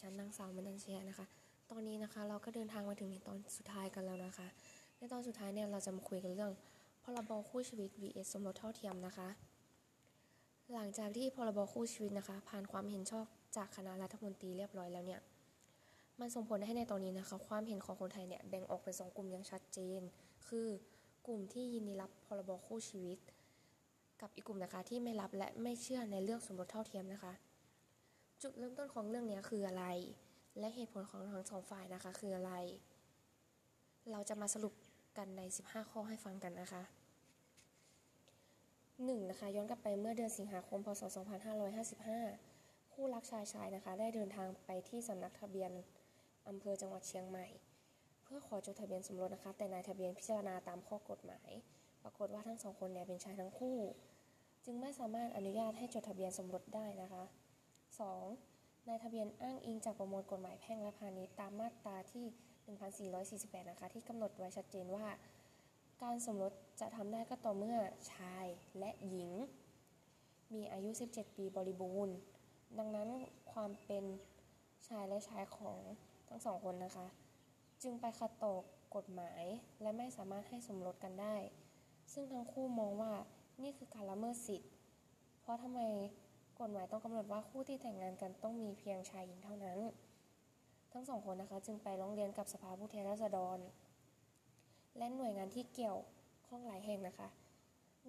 ฉันนางสาวมนันเชียนะคะ ตอนนี้นะคะเราก็เดินทางมาถึงในตอนสุดท้ายกันแล้วนะคะ ในตอนสุดท้ายเนี่ยเราจะมาคุยกันเรื่องพรบคู่ชีวิต vs สมรสเท่าเทียมนะคะ หลังจากที่พรบคู่ชีวิตนะคะ ผ่านความเห็นชอบจากคณะรัฐมนตรีเรียบร้อยแล้วเนี่ยมันส่งผลให้ในตอนนี้นะคะ ความเห็นของคนไทยเนี่ยแบ่งออกเป็นสองกลุ่มอย่างชัดเจน คือกลุ่มที่ยินดีรับพรบคู่ชีวิต กับอีกกลุ่มนะคะที่ไม่รับและไม่เชื่อในเรื่องสมรสเท่าเทียมนะคะ จุดเริ่มต้นของเรื่องนี้คืออะไร และเหตุผลของทั้งสองฝ่ายนะคะคืออะไร เราจะมาสรุปกันใน 15 ข้อให้ฟังกันนะคะ 1 นะคะย้อนกลับไปเมื่อเดือนสิงหาคมพศ 2555 คู่รักชายชายนะคะ ได้เดินทางไปที่สำนักทะเบียนอำเภอจังหวัดเชียงใหม่ เพื่อขอจดทะเบียนสมรสนะคะ แต่นายทะเบียนพิจารณาตามข้อกฎหมาย ปรากฏว่าทั้งสองคนเนี่ยเป็นชายทั้งคู่ จึงไม่สามารถอนุญาตให้จดทะเบียนสมรสได้นะคะ 2. นายทะเบียนอ้างอิงจากประมวลกฎหมายแพ่งและพาณิชย์ตามมาตราที่ 1448 นะคะ ที่กำหนดไว้ชัดเจนว่า การสมรสจะทำได้ก็ต่อเมื่อชายและหญิง มีอายุ 17 ปีบริบูรณ์ ดังนั้นความเป็นชายและชายของทั้งสองคนนะคะ จึงไปขัดต่อกฎหมายและไม่สามารถให้สมรสกันได้ ซึ่งทั้งคู่มองว่านี่คือการละเมิดสิทธิ์ เพราะทำไม กฎหมายต้องกำหนดว่าคู่ที่แต่งงานกันต้องมีเพียงชายหญิงเท่านั้น ทั้งสองคนนะคะจึงไปร้องเรียนกับสภาผู้แทนราษฎร และหน่วยงานที่เกี่ยวข้องหลายแห่งนะคะ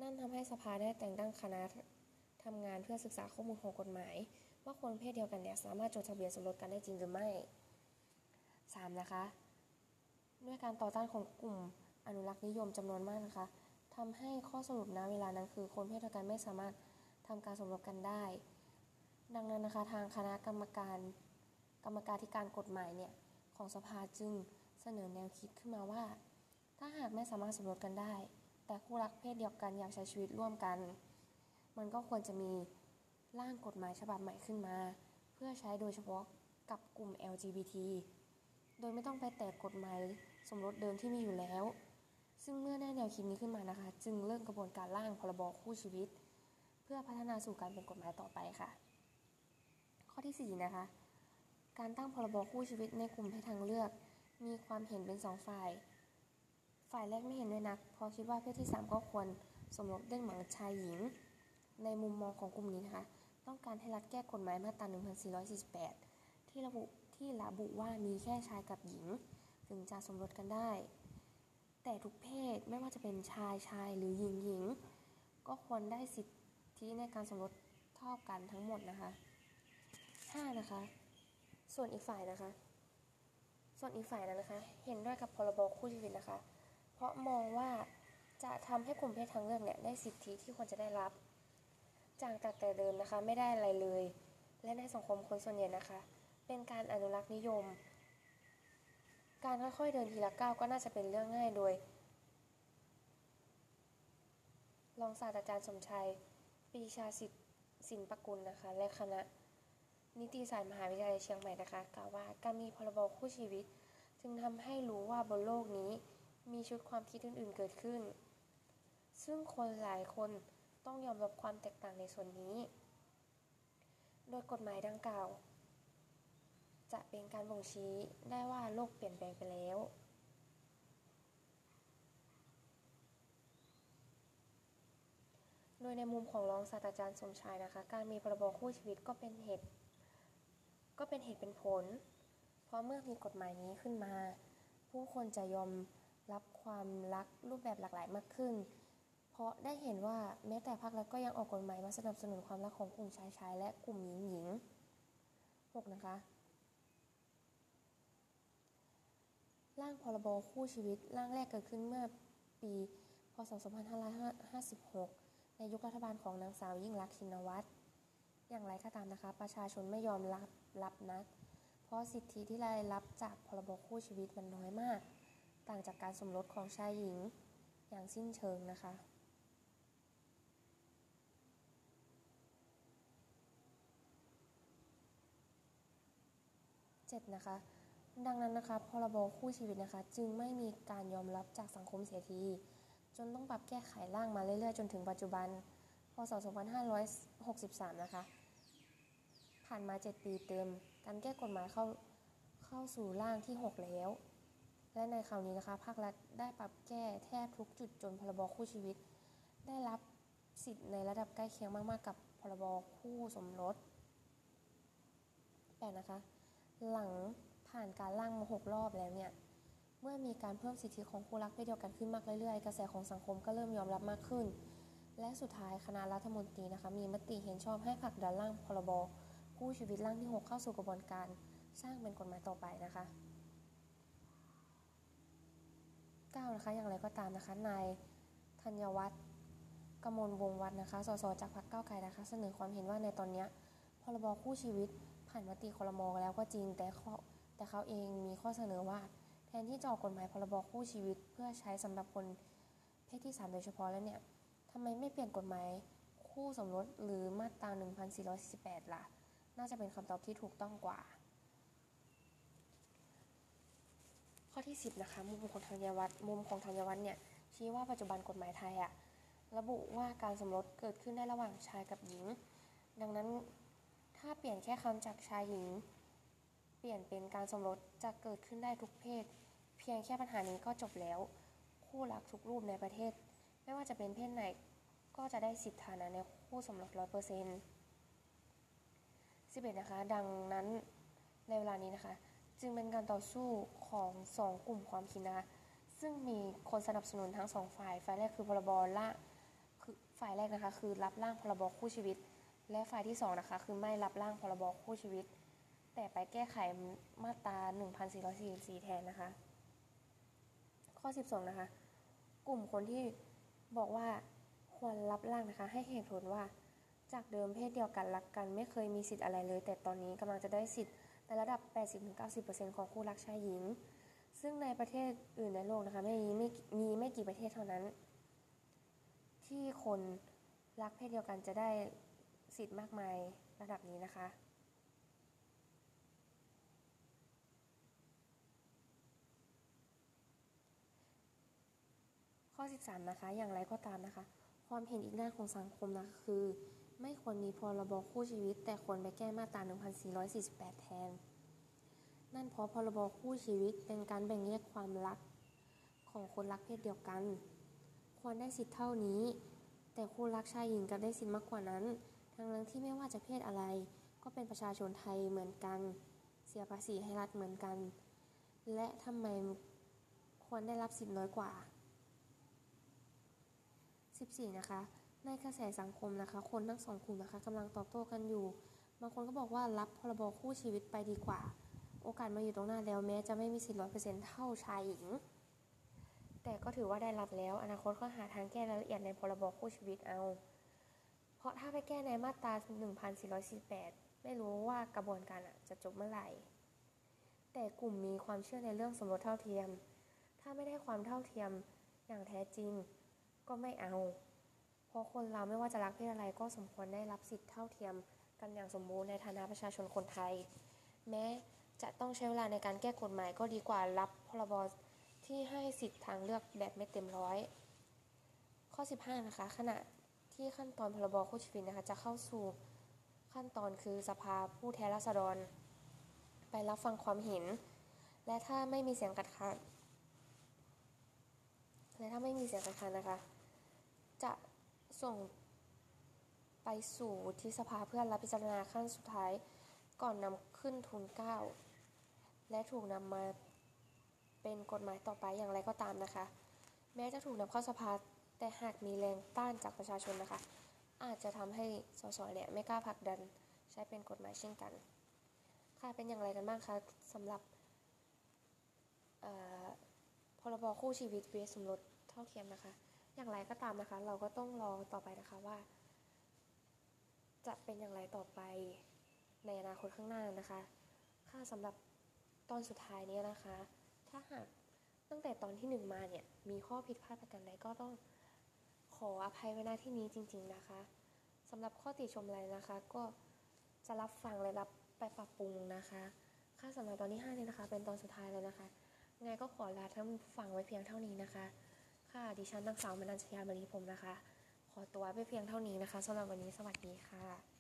นั่นทำให้สภาได้แต่งตั้งคณะทำงานเพื่อศึกษาข้อมูลของกฎหมาย ว่าคนเพศเดียวกันเนี่ยสามารถจดทะเบียนสมรสกันได้จริงหรือไม่ 3. นะคะ ด้วยการต่อต้านของกลุ่มอนุรักษ์นิยมจำนวนมากนะคะทำให้ข้อสรุปนะเวลานั้นคือคนเพศเดียวกันไม่สามารถ ทำการสมรสกันได้ ดังนั้นนะคะทางคณะกรรมการ กรรมการที่การกฎหมายเนี่ยของสภาจึงเสนอแนวคิดขึ้นมาว่า ถ้าหากไม่สามารถสมรสกันได้ แต่คู่รักเพศเดียวกันอยากใช้ชีวิตร่วมกัน มันก็ควรจะมีร่างกฎหมายฉบับใหม่ขึ้นมา เพื่อใช้โดยเฉพาะกับกลุ่ม LGBT โดยไม่ต้องไปแตะกฎหมายสมรสเดิมที่มีอยู่แล้ว ซึ่งเมื่อได้แนวคิดนี้ขึ้นมานะคะ จึงเริ่มกระบวนการร่างพรบคู่ชีวิต พื่อพัฒนาสู่การเป็นกฎหมายต่อไปค่ะ ข้อที่ 4 นะคะ การตั้งพรบคู่ชีวิตในกลุ่มเพศทางเลือก มีความเห็นเป็นสองฝ่าย ฝ่ายแรกไม่เห็นด้วยนัก เพราะคิดว่าเพศที่ 3 ก็ควรสมรสได้เหมือนชายหญิง ในมุมมองของกลุ่มนี้นะคะ ต้องการให้รัฐแก้กฎหมายมาตรา 1448 ที่ระบุที่ระบุว่ามีแค่ชายกับหญิง ถึงจะสมรสกันได้ แต่ทุกเพศไม่ว่าจะเป็นชายชายหรือหญิงหญิง ก็ควรได้สิทธิ ในการสมรสเท่ากันทั้งหมดนะคะ 5. นะคะ ส่วนอีกฝ่ายนะคะ ส่วนอีกฝ่ายนั้นนะคะ เห็นด้วยกับพรบคู่ชีวิตนะคะ เพราะมองว่าจะทำให้กลุ่มเพศทางเลือกเนี่ยได้สิทธิที่ควรจะได้รับจากแต่เดิมนะคะไม่ได้อะไรเลย และในสังคมคนส่วนใหญ่นะคะ เป็นการอนุรักษ์นิยม การค่อยๆเดินทีละก้าวก็น่าจะเป็นเรื่องง่ายโดยรองศาสตราจารย์สมชัย ปีชาสิทธิ์สินปกุลนะคะ และคณะ นิติศาสตร์มหาวิทยาลัยเชียงใหม่นะคะ กล่าวว่าการมีพรบคู่ชีวิต จึงทำให้รู้ว่าบนโลกนี้ มีชุดความคิดอื่น ๆ เกิดขึ้น ซึ่งคนหลายคนต้องยอมรับความแตกต่างในส่วนนี้ โดยกฎหมายดังกล่าว จะเป็นการบ่งชี้ได้ว่าโลกเปลี่ยนแปลงไปแล้ว โดยในมุมของรองศาสตราจารย์สมชายนะคะ การมีพรบคู่ชีวิตก็เป็นเหตุ ก็เป็นเหตุเป็นผล เพราะเมื่อมีกฎหมายนี้ขึ้นมา ผู้คนจะยอมรับความรักรูปแบบหลากหลายมากขึ้น เพราะได้เห็นว่าแม้แต่ภาครัฐก็ยังออกกฎหมายมาสนับสนุนความรักของกลุ่มชายชายและกลุ่มหญิงหญิง 6. นะคะร่างพรบคู่ชีวิตร่างแรกเกิดขึ้นเมื่อปี พศ 2556 ในยุครัฐบาลของนางสาวยิ่งลักษณ์ชินวัตร อย่างไรก็ตามนะคะ ประชาชนไม่ยอมรับรับนัก เพราะสิทธิที่ได้รับจากพรบคู่ชีวิตมันน้อยมาก ต่างจากการสมรสของชายหญิงอย่างสิ้นเชิงนะคะ 7. นะคะดังนั้นนะคะพรบคู่ชีวิตนะคะ จึงไม่มีการยอมรับจากสังคมเสียที จนต้องปรับแก้ไขร่างมาเรื่อยๆ จนถึงปัจจุบัน พศ 2563 นะคะ ผ่านมา 7 ปีเต็ม การแก้กฎหมายเข้าเข้าสู่ร่างที่ 6 แล้ว และในคราวนี้นะคะ ภาครัฐได้ปรับแก้แทบทุกจุดจนพรบคู่ชีวิต ได้รับสิทธิ์ในระดับใกล้เคียงมาก ๆ กับพรบคู่สมรสแปลนะคะ หลังผ่านการร่างมาหกรอบแล้วเนี่ย เมื่อมีการเพิ่มสิทธิของคู่รักเพศเดียวกันขึ้นมากเรื่อยๆ กระแสของสังคมก็เริ่มยอมรับมากขึ้น และสุดท้ายคณะรัฐมนตรีนะคะมีมติเห็นชอบให้ผลักดันร่างพรบคู่ชีวิตร่างที่ 6 เข้าสู่กระบวนการสร้างเป็นกฎหมายต่อไปนะคะ9นะคะอย่างไรก็ตามนะคะนายธัญวัฒน์กมลวงวัฒน์นะคะสสจากพรรคก้าวไกลนะคะ เสนอความเห็นว่าในตอนนี้พรบคู่ชีวิตผ่านมติครมอแล้วก็จริงแต่เขาแต่เขาเองมีข้อเสนอว่า แทนที่จะออกกฎหมายพรบคู่ชีวิต เพื่อใช้สำหรับคนเพศที่ 3 โดยเฉพาะแล้วเนี่ยทำไมไม่เปลี่ยนกฎหมายคู่สมรสหรือมาตรา 1448 ล่ะ น่าจะเป็นคำตอบที่ถูกต้องกว่า ข้อที่ 10 นะคะ มุมของธัญวัฒน์มุมของธัญวัฒน์เนี่ยชี้ว่าปัจจุบันกฎหมายไทยอะระบุว่าการสมรสเกิดขึ้นได้ระหว่างชายกับหญิง ดังนั้นถ้าเปลี่ยนแค่คำจากชายหญิง เปลี่ยนเป็นการสมรสจะเกิดขึ้นได้ทุกเพศ เพียงแค่ปัญหานี้ก็จบแล้ว คู่รักทุกรูปในประเทศ ไม่ว่าจะเป็นเพศไหนก็จะได้สิทธิฐานะในคู่สมรสร้อยเปอร์เซ็นต์สิบเอ็ดนะคะ ดังนั้นในเวลานี้นะคะ จึงเป็นการต่อสู้ของสองกลุ่มความคิดนะคะซึ่งมีคนสนับสนุนทั้งสองฝ่าย ฝ่ายแรกคือพรบละคือฝ่ายแรกนะคะคือรับร่างพรบคู่ชีวิต และฝ่ายที่สองนะคะคือไม่รับร่างพรบคู่ชีวิต แต่ไปแก้ไขมาตรา 1444 แทนนะคะ ข้อ 12 นะคะ กลุ่มคนที่บอกว่าควรรับร่างนะคะ ให้เหตุผลว่า จากเดิมเพศเดียวกันรักกัน ไม่เคยมีสิทธิ์อะไรเลย แต่ตอนนี้กำลังจะได้สิทธิ์ในระดับ 80-90%ของคู่รักชายหญิง ซึ่งในประเทศอื่นในโลกนะคะไม่มีไม่มีไม่กี่ประเทศเท่านั้น ที่คนรักเพศเดียวกันจะได้สิทธิ์มากมายระดับนี้นะคะ ข้อ 13 นะคะ อย่างไรก็ตามนะคะ ความเห็นอีกด้านของสังคมนะคือ ไม่ควรมีพรบคู่ชีวิต แต่ควรไปแก้มาตรา 1448 แทน นั่นเพราะพรบคู่ชีวิตเป็นการแบ่งแยกความรักของคนรักเพศเดียวกัน ควรได้สิทธิ์เท่านี้ แต่คู่รักชายหญิงก็ได้สิทธิ์มากกว่านั้น ทั้งนั้นที่ไม่ว่าจะเพศอะไร ก็เป็นประชาชนไทยเหมือนกัน เสียภาษีให้รัฐเหมือนกัน และทำไมควรได้รับสิทธิ์น้อยกว่า 14 นะคะ ในกระแสสังคมนะคะ คนทั้งสองกลุ่มนะคะกำลังตอบโต้กันอยู่ บางคนก็บอกว่ารับพรบคู่ชีวิตไปดีกว่า โอกาสมาอยู่ตรงหน้าแล้วแม้จะไม่มีสิทธิ์ร้อยเปอร์เซ็นต์เท่าชายหญิง แต่ก็ถือว่าได้รับแล้ว อนาคตก็หาทางแก้รายละเอียดในพรบคู่ชีวิตเอา เพราะถ้าไปแก้ในมาตรา 1448 ไม่รู้ว่ากระบวนการอะจะจบเมื่อไหร่ แต่กลุ่มมีความเชื่อในเรื่องสมรสเท่าเทียม ถ้าไม่ได้ความเท่าเทียมอย่างแท้จริง ก็ไม่เอา เพราะคนเราไม่ว่าจะรักเพศอะไรก็สมควรได้รับสิทธิเท่าเทียมกันอย่างสมบูรณ์ในฐานะประชาชนคนไทย แม้จะต้องใช้เวลาในการแก้กฎหมายก็ดีกว่ารับพรบที่ให้สิทธิทางเลือกแบบไม่เต็มร้อย ข้อ 15 นะคะ ขณะที่ขั้นตอนพรบคู่ชีวิตนะคะจะเข้าสู่ขั้นตอนคือสภาผู้แทนราษฎร ไปรับฟังความเห็น และถ้าไม่มีเสียงคัดค้าน และถ้าไม่มีเสียงคัดค้านนะคะ จะส่งไปสู่วุฒิสภาเพื่อรับพิจารณาขั้นสุดท้ายก่อนนำขึ้นทุนเก้าและถูกนำมาเป็นกฎหมายต่อไปอย่างไรก็ตามนะคะ แม้จะถูกนำเข้าสภาแต่หากมีแรงต้านจากประชาชนนะคะ อาจจะทำให้สสเนี่ยไม่กล้าผลักดันใช้เป็นกฎหมายเช่นกัน ค่ะเป็นอย่างไรกันบ้างคะสำหรับ พรบคู่ชีวิตเวสสมรสเท่าเทียมนะคะ อย่างไรก็ตามนะคะ เราก็ต้องรอต่อไปนะคะว่า จะเป็นอย่างไรต่อไปในอนาคตข้างหน้านะคะ ค่ะสำหรับตอนสุดท้ายนี้นะคะ ถ้าหากตั้งแต่ตอนที่หนึ่งมาเนี่ยมีข้อผิดพลาดประการใดก็ต้องขออภัยไว้ณที่นี้จริง ๆนะคะสำหรับข้อติชมอะไรนะคะ ก็จะรับฟังและรับไปปรับปรุงนะคะ ค่ะสำหรับตอนที่5นี้นะคะ เป็นตอนสุดท้ายแล้วนะคะ ไงก็ขอลาท่านฟังไว้เพียงเท่านี้นะคะ ค่ะ ดิฉันนางสาวมนัญชยามณีผมนะคะ ขอตัวไปเพียงเท่านี้นะคะสำหรับวันนี้สวัสดีค่ะ